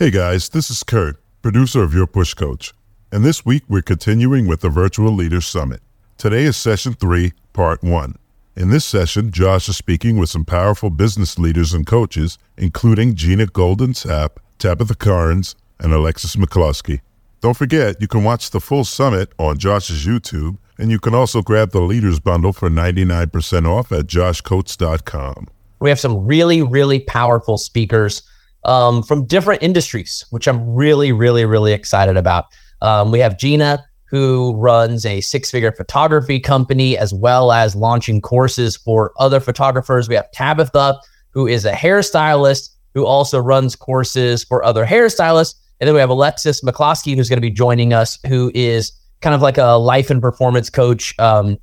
Hey guys, this is Kurt, producer of Your Push Coach. And this week we're continuing with the Virtual Leaders Summit. Today is session three, part one. In this session, Josh is speaking with some powerful business leaders and coaches, including Gina Golden Tap, Tabetha Carns, and Alexis McCloskey. Don't forget, you can watch the full summit on Josh's YouTube, and you can also grab the Leaders Bundle for 99% off at joshcoats.com. We have some really, really powerful speakers um, from different industries, which I'm really, really, really excited about. Um, we have Jena, who runs a six figure photography company, as well as launching courses for other photographers. We have Tabetha, who is a hairstylist, who also runs courses for other hairstylists. And then we have Alexis McCloskey, who's going to be joining us, who is kind of like a life and performance coach um,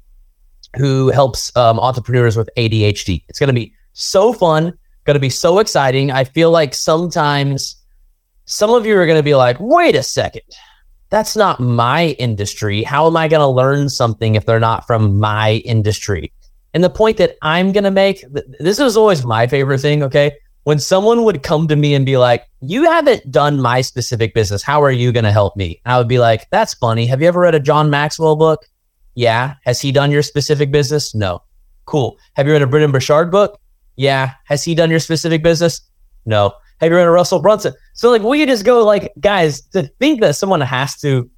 who helps um, entrepreneurs with ADHD. It's going to be so fun, going to be so exciting. I feel like sometimes some of you are going to be like, wait a second, that's not my industry. How am I going to learn something if they're not from my industry? And the point that I'm going to make, this is always my favorite thing. Okay when someone would come to me and be like, You haven't done my specific business. How are you going to help me? I would be like, That's funny. Have you ever read a John Maxwell book? Yeah. Has he done your specific business? No. Cool. Have you read a Brendon Burchard book? Yeah. Has he done your specific business? No. Have you read a Russell Brunson? So, like, we just go, like, guys, to think that someone has to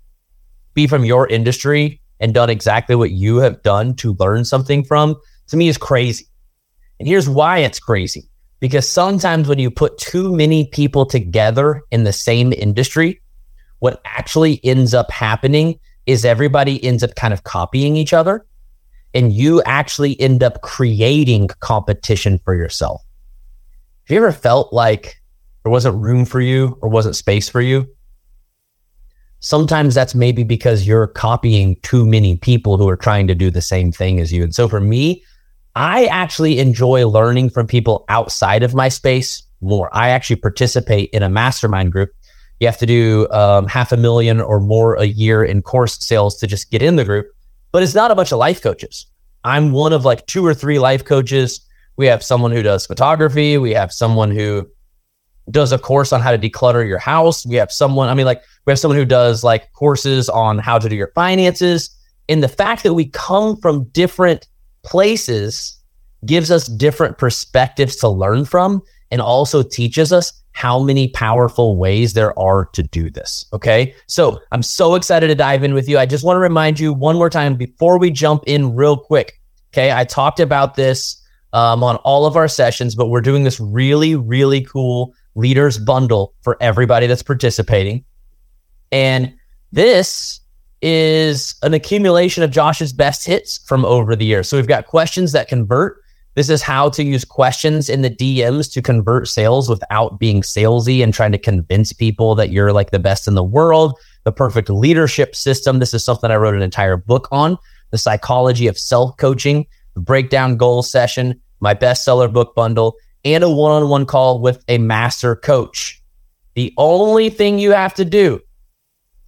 be from your industry and done exactly what you have done to learn something from, to me is crazy. And here's why it's crazy because sometimes when you put too many people together in the same industry, what actually ends up happening is everybody ends up kind of copying each other and you actually end up creating competition for yourself. Have you ever felt like there wasn't room for you or wasn't space for you? Sometimes that's maybe because you're copying too many people who are trying to do the same thing as you. And so for me, I actually enjoy learning from people outside of my space more. I actually participate in a mastermind group. You have to do um, half a million or more a year in course sales to just get in the group, but it's not a bunch of life coaches. I'm one of like two or three life coaches. We have someone who does photography. We have someone who does a course on how to declutter your house. We have someone, I mean, like, we have someone who does like courses on how to do your finances. And the fact that we come from different places gives us different perspectives to learn from and also teaches us how many powerful ways there are to do this. Okay. So I'm so excited to dive in with you. I just want to remind you one more time before we jump in, real quick. Okay. I talked about this um, on all of our sessions, but we're doing this really, really cool leaders bundle for everybody that's participating. And this is an accumulation of Josh's best hits from over the years. So we've got questions that convert. This is how to use questions in the DMs to convert sales without being salesy and trying to convince people that you're like the best in the world. The perfect leadership system. This is something I wrote an entire book on. The psychology of self coaching, the breakdown goal session, my bestseller book bundle, and a one on one call with a master coach. The only thing you have to do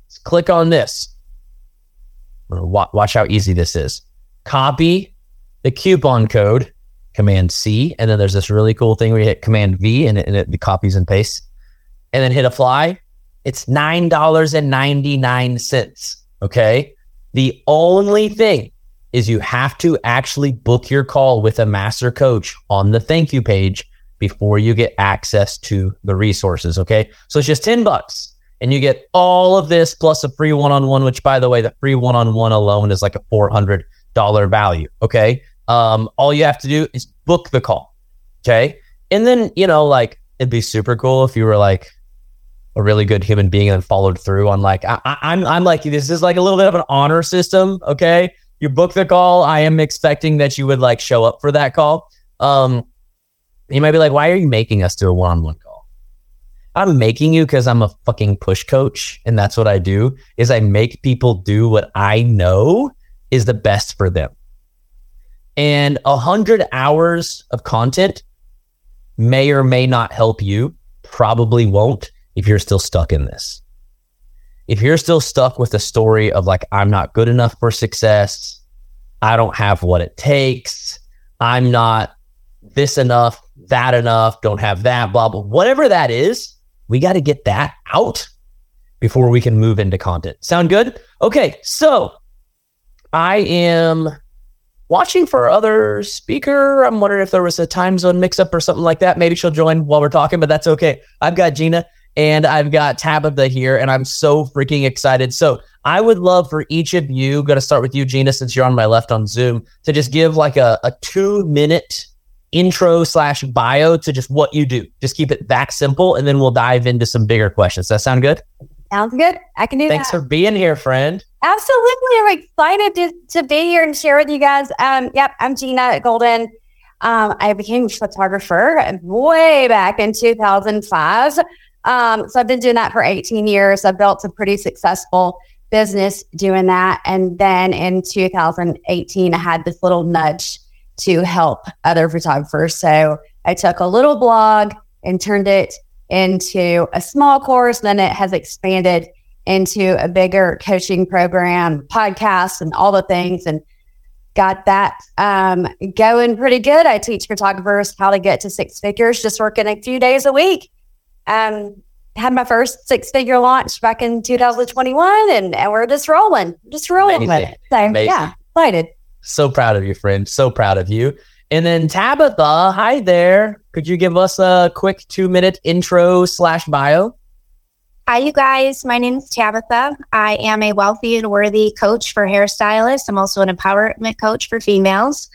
is click on this Watch how easy this is. Copy the coupon code, Command C, and then there's this really cool thing where you hit Command V and it, and it copies and pastes, and then hit apply. It's nine dollars and ninety nine cents. Okay. The only thing is you have to actually book your call with a master coach on the thank you page before you get access to the resources. Okay. So it's just 10 bucks and you get all of this plus a free one-on-one which by the way the free one-on-one alone is like a $400 value okay um, all you have to do is book the call okay? And then you know like it'd be super cool if you were like a really good human being and followed through on like I, I'm I'm like this is like a little bit of an honor system okay? You book the call. I am expecting that you would like show up for that call. Um you might be like why are you making us do a one-on-one call? I'm making you because I'm a fucking push coach and that's what I do is I make people do what I know is the best for them. And a hundred hours of content may or may not help you, probably won't if you're still stuck in this. If you're still stuck with the story of like, I'm not good enough for success, I don't have what it takes, I'm not this enough, that enough, don't have that, blah, blah, whatever that is, we got to get that out before we can move into content. Sound good? Okay, so I am watching for other speaker. I'm wondering if there was a time zone mix up or something like that. Maybe she'll join while we're talking, but that's okay. I've got Jena and I've got Tabetha here, and I'm so freaking excited. So I would love for each of you, going to start with you, Jena, since you're on my left on Zoom, to just give like a, a two minute intro slash bio to just what you do. Just keep it that simple, and then we'll dive into some bigger questions. Does that sound good? Sounds good. I can do that. Thanks that. for being here, friend. Absolutely. I'm excited to, to be here and share with you guys. Um, yep, I'm Jena Golden. Um, I became a photographer way back in 2005. Um, so I've been doing that for 18 years. I built a pretty successful business doing that. And then in 2018, I had this little nudge to help other photographers. So I took a little blog and turned it into a small course. Then it has expanded into a bigger coaching program, podcast, and all the things. And got that um, going pretty good. I teach photographers how to get to six figures just working a few days a week. Um, had my first six figure launch back in 2021, and, and we're just rolling, just rolling Amazing. with it. So, Amazing. yeah, excited. So proud of you, friend. So proud of you. And then Tabetha, hi there. Could you give us a quick two minute intro slash bio? Hi, you guys. My name is Tabetha. I am a wealthy and worthy coach for hairstylists. I'm also an empowerment coach for females.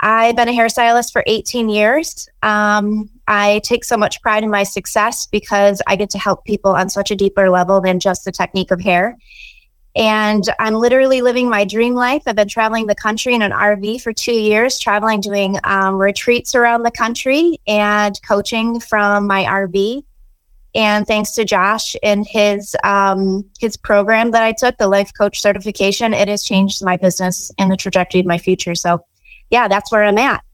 I've been a hairstylist for 18 years. Um, I take so much pride in my success because I get to help people on such a deeper level than just the technique of hair. And I'm literally living my dream life. I've been traveling the country in an RV for two years, traveling, doing um, retreats around the country and coaching from my RV. And thanks to Josh and his um, his program that I took, the life coach certification, it has changed my business and the trajectory of my future. So, yeah, that's where I'm at.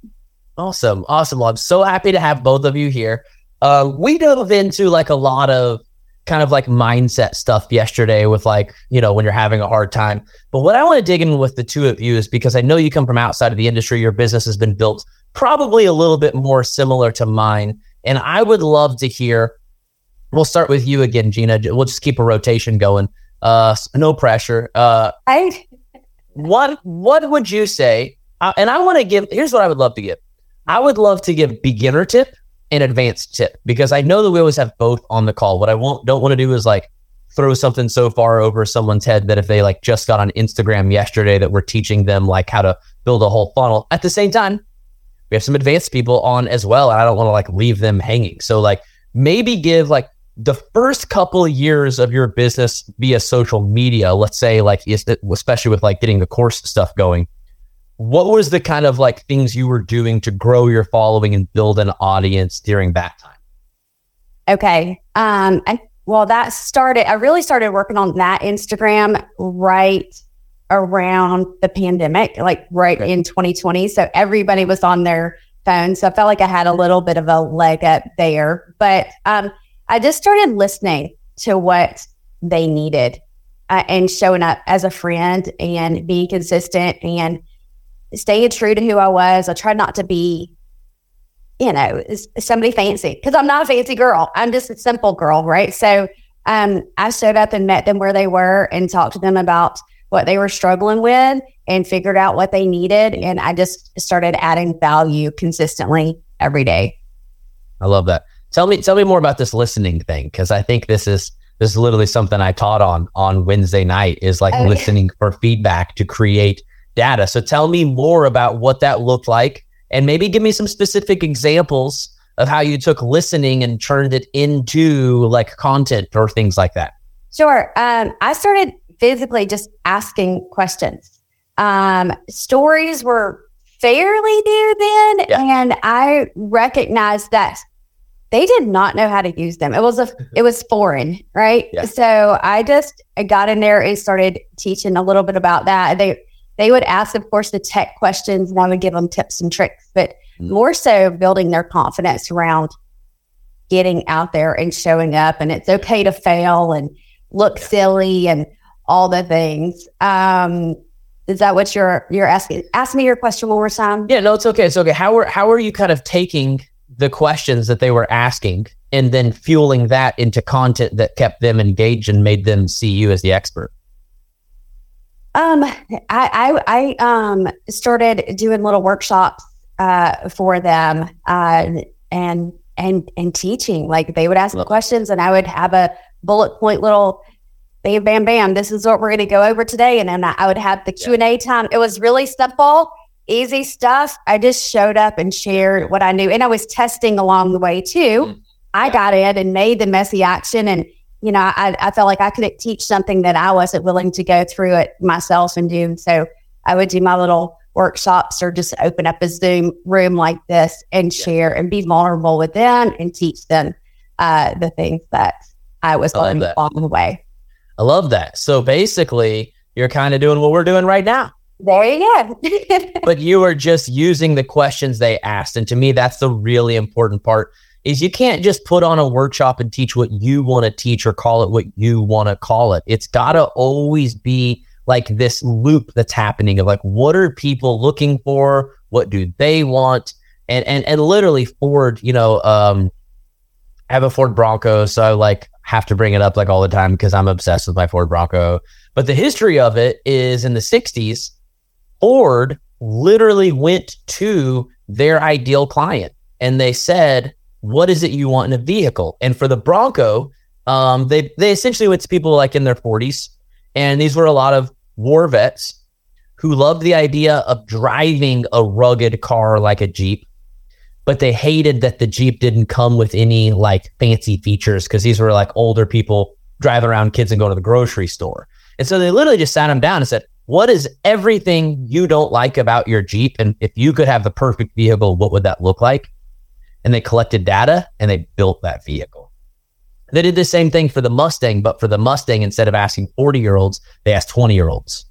Awesome. Awesome. Well, I'm so happy to have both of you here. Uh, we dove into like a lot of kind of like mindset stuff yesterday with like, you know, when you're having a hard time. But what I want to dig in with the two of you is because I know you come from outside of the industry, your business has been built probably a little bit more similar to mine. And I would love to hear, we'll start with you again, Jena. We'll just keep a rotation going. Uh, no pressure. Uh, I, what what would you say? Uh, and I want to give. Here's what I would love to give. I would love to give beginner tip and advanced tip because I know that we always have both on the call. What I won't don't want to do is like throw something so far over someone's head that if they like just got on Instagram yesterday that we're teaching them like how to build a whole funnel. At the same time, we have some advanced people on as well, and I don't want to like leave them hanging. So like maybe give like the first couple of years of your business via social media, let's say like especially with like getting the course stuff going, what was the kind of like things you were doing to grow your following and build an audience during that time? Okay. Um, and well, that started, I really started working on that Instagram right around the pandemic, like right Okay. in 2020. So everybody was on their phones. So I felt like I had a little bit of a leg up there. But um, I just started listening to what they needed uh, and showing up as a friend and being consistent and staying true to who I was. I tried not to be you know, somebody fancy because I'm not a fancy girl. I'm just a simple girl, right? So um, I showed up and met them where they were and talked to them about what they were struggling with and figured out what they needed. And I just started adding value consistently every day. I love that. Tell me, tell me more about this listening thing because I think this is this is literally something I taught on on Wednesday night is like Oh, yeah. listening for feedback to create data. So tell me more about what that looked like and maybe give me some specific examples of how you took listening and turned it into like content or things like that. Sure. Um, I started physically just asking questions. Um, stories were fairly new then, Yeah. and I recognized that they did not know how to use them. It was a it was foreign, right? Yeah. So I just I got in there and started teaching a little bit about that. They they would ask, of course, the tech questions, and I would give them tips and tricks, but Mm. more so building their confidence around getting out there and showing up. And it's okay to fail and look silly and all the things. Um, is that what you're you're asking? Ask me your question one more time. Yeah, no, it's okay. It's okay. How are how are you kind of taking the questions that they were asking and then fueling that into content that kept them engaged and made them see you as the expert? Um, I, I, I um, started doing little workshops uh, for them uh, and and and teaching. Like they would ask me questions, and I would have a bullet point little bam bam bam. This is what we're going to go over today, and then I would have the Q and A time. It was really simple, easy stuff. I just showed up and shared what I knew, and I was testing along the way too. Mm-hmm. I got in and made the messy action and you know, I, I felt like I couldn't teach something that I wasn't willing to go through it myself and do. So I would do my little workshops or just open up a Zoom room like this and share and be vulnerable with them and teach them uh, the things that I was learning along the way. I love that. So basically, you're kind of doing what we're doing right now. There you go. but you are just using the questions they asked. And to me, that's the really important part is you can't just put on a workshop and teach what you want to teach or call it what you want to call it. It's got to always be like this loop that's happening of like what are people looking for? What do they want? And and and literally Ford, you know, um I have a Ford Bronco, so I like have to bring it up like all the time because I'm obsessed with my Ford Bronco. But the history of it is in the 60s, Ford literally went to their ideal client and they said, what is it you want in a vehicle? And for the Bronco, um, they they essentially to people like in their 40s, and these were a lot of war vets who loved the idea of driving a rugged car like a Jeep, but they hated that the Jeep didn't come with any like fancy features because these were like older people driving around kids and go to the grocery store. And so they literally just sat them down and said, What is everything you don't like about your Jeep? And if you could have the perfect vehicle, what would that look like? And they collected data and they built that vehicle. They did the same thing for the Mustang, but for the Mustang, instead of asking 40 year olds, they asked 20 year olds.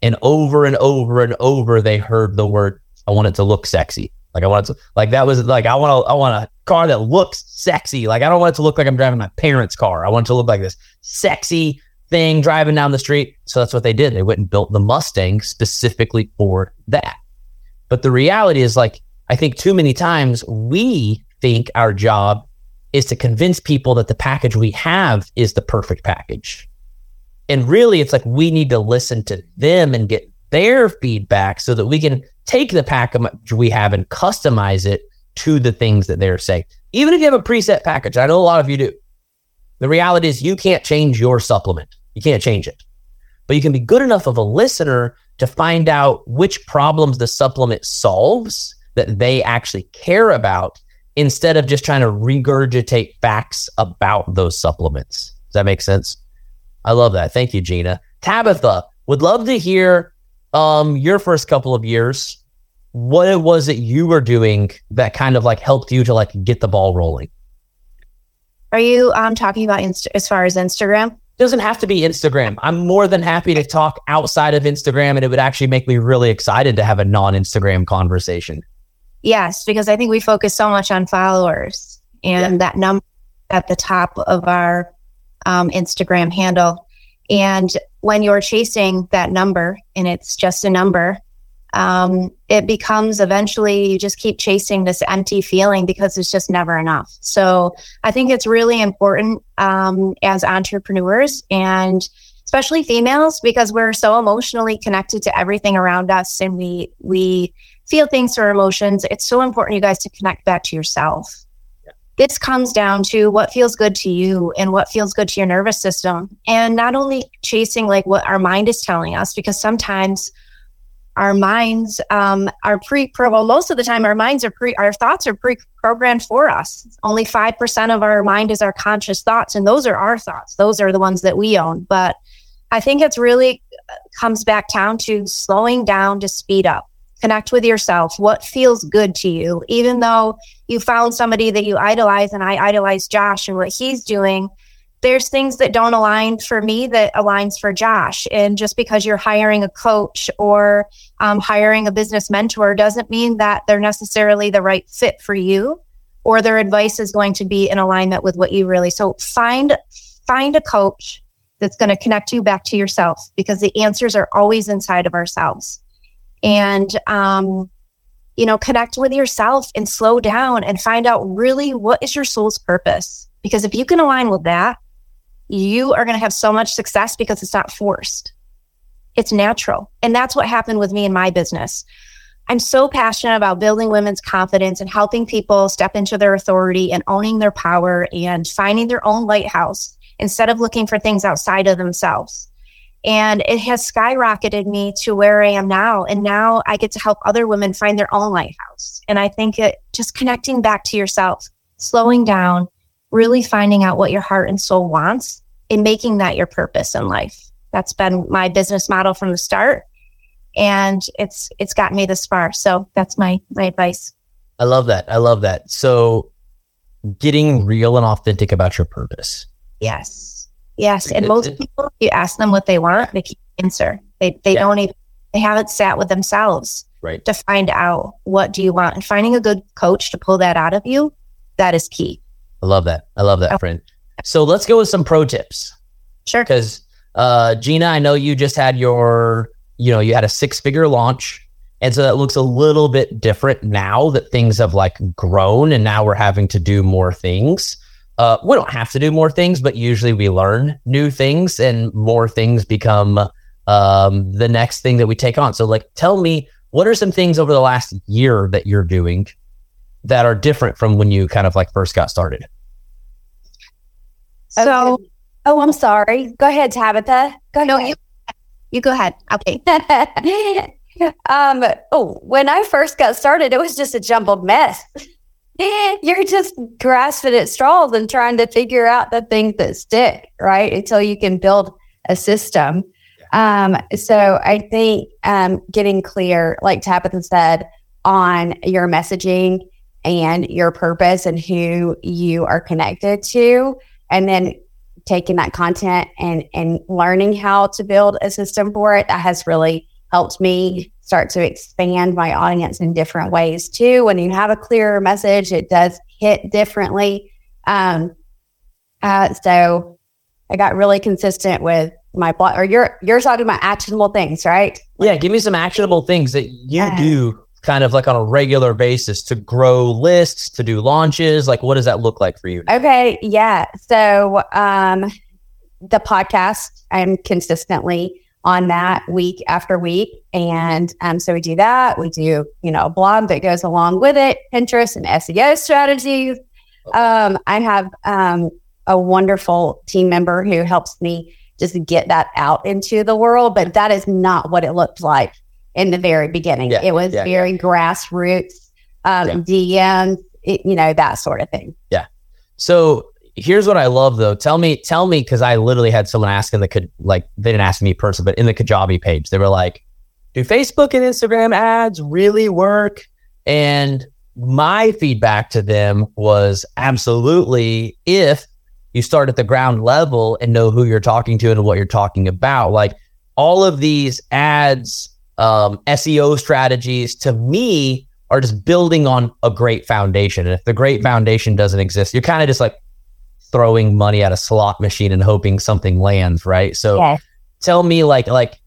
And over and over and over, they heard the word, I want it to look sexy. Like I want to, like that was like, I want to, I want a car that looks sexy. Like I don't want it to look like I'm driving my parents' car. I want it to look like this sexy thing driving down the street. So that's what they did. They went and built the Mustang specifically for that. But the reality is like, I think too many times we think our job is to convince people that the package we have is the perfect package. And really, it's like we need to listen to them and get their feedback so that we can take the package we have and customize it to the things that they're saying. Even if you have a preset package, I know a lot of you do. The reality is you can't change your supplement. You can't change it. But you can be good enough of a listener to find out which problems the supplement solves that they actually care about instead of just trying to regurgitate facts about those supplements. Does that make sense? I love that. Thank you, Jena. Tabetha, would love to hear um, your first couple of years. What it was that you were doing that kind of like helped you to like get the ball rolling. Are you um, talking about inst- as far as Instagram? doesn't have to be Instagram. I'm more than happy to talk outside of Instagram, and it would actually make me really excited to have a non Instagram conversation. Yes, because I think we focus so much on followers and yeah. that number at the top of our um, Instagram handle. And when you're chasing that number and it's just a number, um, it becomes eventually you just keep chasing this empty feeling because it's just never enough. So I think it's really important um, as entrepreneurs and especially females because we're so emotionally connected to everything around us and we we feel things through emotions, it's so important, you guys, to connect back to yourself. Yeah. This comes down to what feels good to you and what feels good to your nervous system. And not only chasing like what our mind is telling us, because sometimes our minds um, are pre well, most of the time our minds are pre our thoughts are pre-programmed for us. Only five percent of our mind is our conscious thoughts, and those are our thoughts. Those are the ones that we own. But I think it's really uh, comes back down to slowing down to speed up connect with yourself what feels good to you. Even though you found somebody that you idolize and i idolize josh and what he's doing there's things that don't align for me that aligns for josh. And just because you're hiring a coach or um, hiring a business mentor doesn't mean that they're necessarily the right fit for you or their advice is going to be in alignment with what you really so find find a coach that's going to connect you back to yourself because the answers are always inside of ourselves and um, you know, connect with yourself and slow down and find out really what is your soul's purpose. Because if you can align with that, you are going to have so much success because it's not forced. It's natural. And that's what happened with me in my business. I'm so passionate about building women's confidence and helping people step into their authority and owning their power and finding their own lighthouse instead of looking for things outside of themselves. And it has skyrocketed me to where I am now. And now I get to help other women find their own lighthouse. And I think it just connecting back to yourself, slowing down, really finding out what your heart and soul wants and making that your purpose in life. That's been my business model from the start and it's it's got me this far. So that's my my advice. I love that. I love that. So getting real and authentic about your purpose. Yes. Yes. And most people, if you ask them what they want, they can't answer. They they yeah. don't even they haven't sat with themselves right to find out what do you want. And finding a good coach to pull that out of you, that is key. I love that. I love that, okay. friend. So let's go with some pro tips. Sure. Because uh Jena, I know you just had your you know, you had a six figure launch. And so that looks a little bit different now that things have like grown and now we're having to do more things. Uh, we don't have to do more things, but usually we learn new things and more things become um, the next thing that we take on. So, like, tell me what are some things over the last year that you're doing that are different from when you kind of like first got started? So, okay. oh, I'm sorry. Go ahead, Tabetha. Go ahead. No, you you go ahead. Okay. um, oh, when I first got started, it was just a jumbled mess. You're just grasping at straws and trying to figure out the things that stick, right? Until you can build a system. Um, so I think um, getting clear, like Tabetha said, on your messaging and your purpose and who you are connected to, and then taking that content and and learning how to build a system for it that has really helped me start to expand my audience in different ways too when you have a clearer message it does hit differently um, uh, so i got really consistent with my blog or you're you're talking about actionable things right yeah give me some actionable things that you uh, do kind of like on a regular basis to grow lists, to do launches? Like, what does that look like for you? Okay. Yeah. So, um, the podcast, I'm consistently on that week after week. And um, so we do that. We do, you know, a blog that goes along with it, Pinterest and SEO strategies. Um, I have um, a wonderful team member who helps me just get that out into the world, but that is not what it looked like in the very beginning. Yeah, it was yeah, very yeah. grassroots, um, DMs, it, you know, that sort of thing. Yeah. So here's what I love though. Tell me, tell me, because I literally had someone ask in the like they didn't ask me personally, but in the Kajabi page, they were like, "Do Facebook and Instagram ads really work?" And my feedback to them was absolutely if you start at the ground level and know who you're talking to and what you're talking about. Like all of these ads um, SEO strategies to me are just building on a great foundation. And if the great foundation doesn't exist, you're kind of just like throwing money at a slot machine and hoping something lands, right? So yes. tell me like like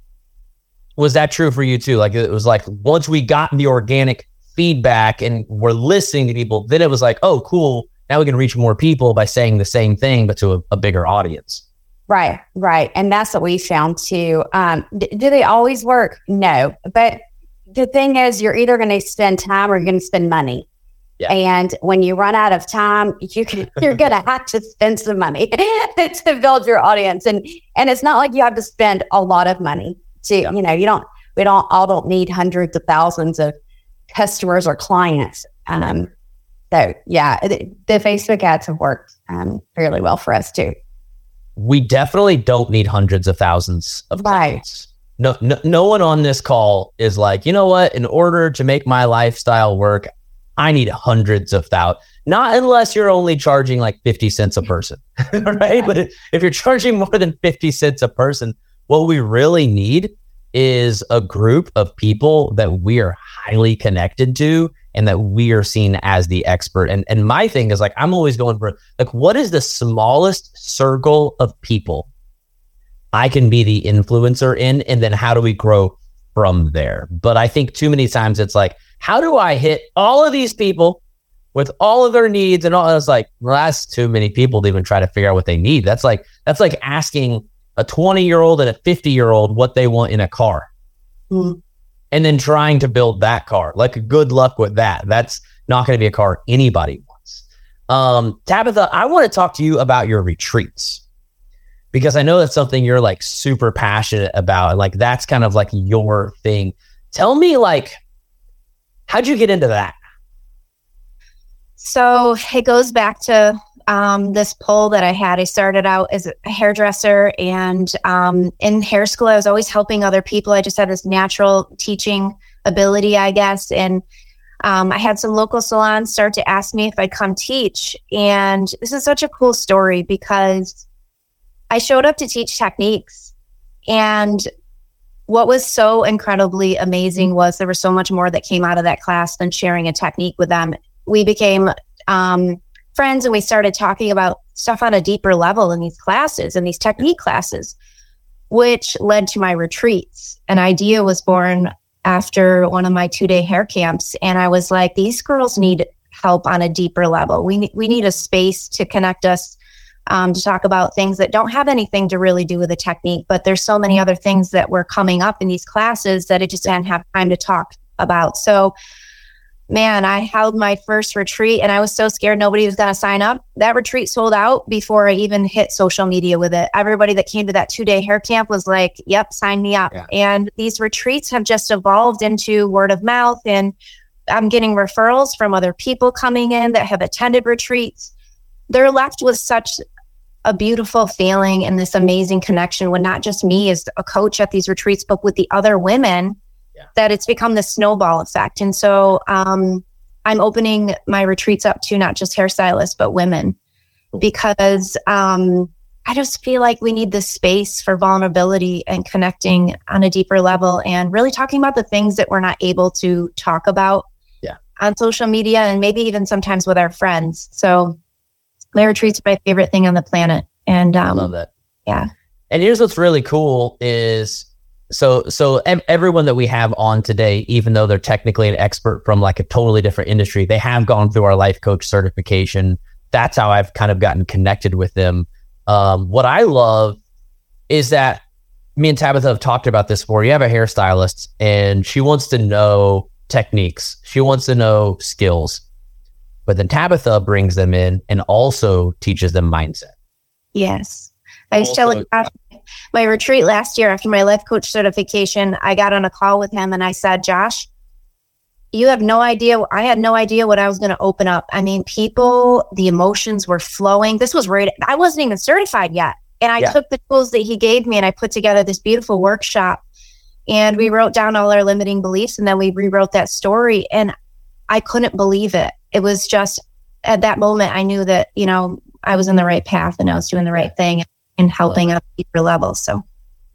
was that true for you too? Like it was like once we got the organic feedback and we're listening to people, then it was like, oh cool, now we can reach more people by saying the same thing but to a, a bigger audience. Right, right. And that's what we found too. Um, d- do they always work? No. But the thing is, you're either going to spend time or you're going to spend money. Yeah. And when you run out of time, you can, you're going to have to spend some money to build your audience. And and it's not like you have to spend a lot of money to, yeah. you know, you don't, we don't all don't need hundreds of thousands of customers or clients. Um, so yeah, the, the Facebook ads have worked um, fairly well for us too we definitely don't need hundreds of thousands of clients. No, no, no one on this call is like, you know what? In order to make my lifestyle work, I need hundreds of thousands. Not unless you're only charging like 50 cents a person, right? But if you're charging more than 50 cents a person, what we really need is a group of people that we are highly connected to and that we are seen as the expert. And and my thing is like I'm always going for like what is the smallest circle of people I can be the influencer in and then how do we grow from there. But I think too many times it's like, how do I hit all of these people with all of their needs and all? And it's like, well, that's too many people to even try to figure out what they need. That's like that's like asking a 20 year old and a 50 year old what they want in a car. Mm-hmm. And then trying to build that car. Like good luck with that. That's not going to be a car anybody wants. Um, Tabetha, I want to talk to you about your retreats because I know that's something you're like super passionate about. Like that's kind of like your thing. Tell me like how'd you get into that? So it goes back to um, this pull that I had. I started out as a hairdresser, and um, in hair school, I was always helping other people. I just had this natural teaching ability, I guess. And um, I had some local salons start to ask me if I'd come teach. And this is such a cool story because I showed up to teach techniques. And what was so incredibly amazing was there was so much more that came out of that class than sharing a technique with them. We became um, friends and we started talking about stuff on a deeper level in these classes and these technique classes, which led to my retreats. An idea was born after one of my two day hair camps. And I was like, these girls need help on a deeper level. We, we need a space to connect us um, to talk about things that don't have anything to really do with the technique, but there's so many other things that were coming up in these classes that I just didn't have time to talk about. So, man, I held my first retreat and I was so scared nobody was going to sign up. That retreat sold out before I even hit social media with it. Everybody that came to that two day hair camp was like, yep, sign me up. Yeah. And these retreats have just evolved into word of mouth. And I'm getting referrals from other people coming in that have attended retreats. They're left with such a beautiful feeling and this amazing connection with not just me as a coach at these retreats, but with the other women yeah. that it's become the snowball effect. And so um, I'm opening my retreats up to not just hairstylists, but women because um, I just feel like we need the space for vulnerability and connecting on a deeper level and really talking about the things that we're not able to talk about yeah. on social media and maybe even sometimes with our friends. So my retreats my favorite thing on the planet. And um, I love that. Yeah. And here's what's really cool is so so everyone that we have on today, even though they're technically an expert from like a totally different industry, they have gone through our life coach certification. That's how I've kind of gotten connected with them. Um, what I love is that me and Tabetha have talked about this before. You have a hairstylist, and she wants to know techniques. She wants to know skills. But then Tabetha brings them in and also teaches them mindset. Yes. I was telling Josh my retreat last year after my life coach certification, I got on a call with him and I said, Josh, you have no idea. I had no idea what I was going to open up. I mean, people, the emotions were flowing. This was right. I wasn't even certified yet. And I yeah. took the tools that he gave me and I put together this beautiful workshop and we wrote down all our limiting beliefs and then we rewrote that story. And I couldn't believe it it was just at that moment I knew that, you know, I was in the right path and I was doing the right thing and helping at deeper levels. So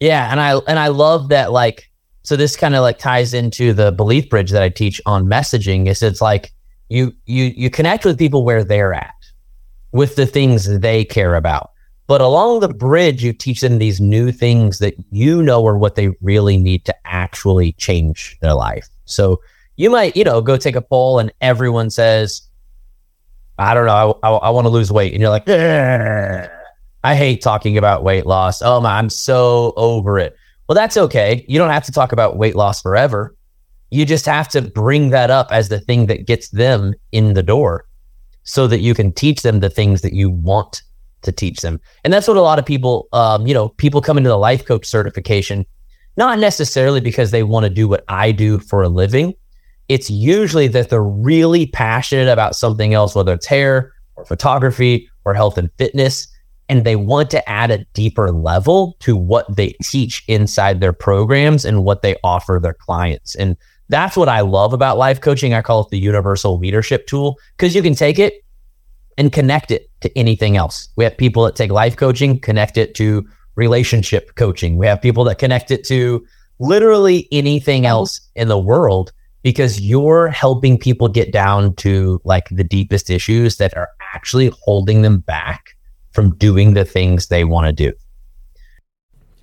yeah, and I and I love that like so this kind of like ties into the belief bridge that I teach on messaging is it's like you you you connect with people where they're at with the things they care about. But along the bridge, you teach them these new things that you know are what they really need to actually change their life. So you might, you know, go take a poll and everyone says, I don't know, I, I, I want to lose weight. And you're like, I hate talking about weight loss. Oh my, I'm so over it. Well, that's okay. You don't have to talk about weight loss forever. You just have to bring that up as the thing that gets them in the door so that you can teach them the things that you want to teach them. And that's what a lot of people, um, you know, people come into the life coach certification, not necessarily because they want to do what I do for a living, it's usually that they're really passionate about something else, whether it's hair or photography or health and fitness. And they want to add a deeper level to what they teach inside their programs and what they offer their clients. And that's what I love about life coaching. I call it the universal leadership tool because you can take it and connect it to anything else. We have people that take life coaching, connect it to relationship coaching. We have people that connect it to literally anything else in the world because you're helping people get down to like the deepest issues that are actually holding them back from doing the things they want to do.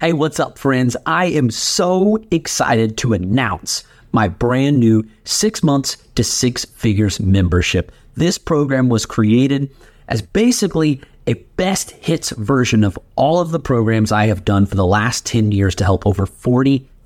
Hey, what's up, friends? I am so excited to announce my brand new six months to six figures membership. This program was created as basically a best hits version of all of the programs I have done for the last 10 years to help over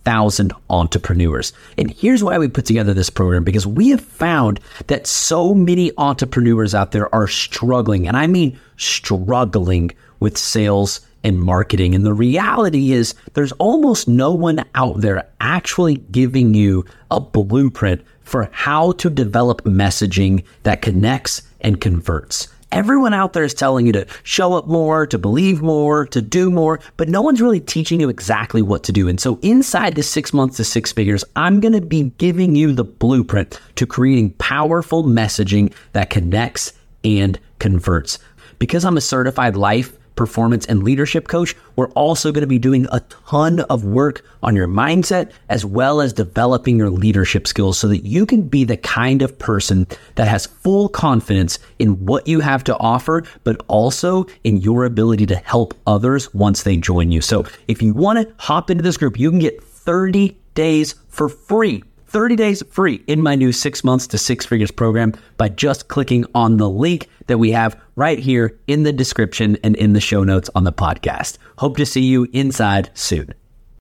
40,000 entrepreneurs. And here's why we put together this program because we have found that so many entrepreneurs out there are struggling, and I mean struggling with sales and marketing. And the reality is, there's almost no one out there actually giving you a blueprint for how to develop messaging that connects and converts. Everyone out there is telling you to show up more, to believe more, to do more, but no one's really teaching you exactly what to do. And so, inside this six months to six figures, I'm going to be giving you the blueprint to creating powerful messaging that connects and converts. Because I'm a certified life performance, and leadership coach, we're also going to be doing a ton of work on your mindset as well as developing your leadership skills so that you can be the kind of person that has full confidence in what you have to offer, but also in your ability to help others once they join you. So if you want to hop into this group, you can get 30 days for free 30 days free in my new six months to six figures program by just clicking on the link that we have right here in the description and in the show notes on the podcast. Hope to see you inside soon.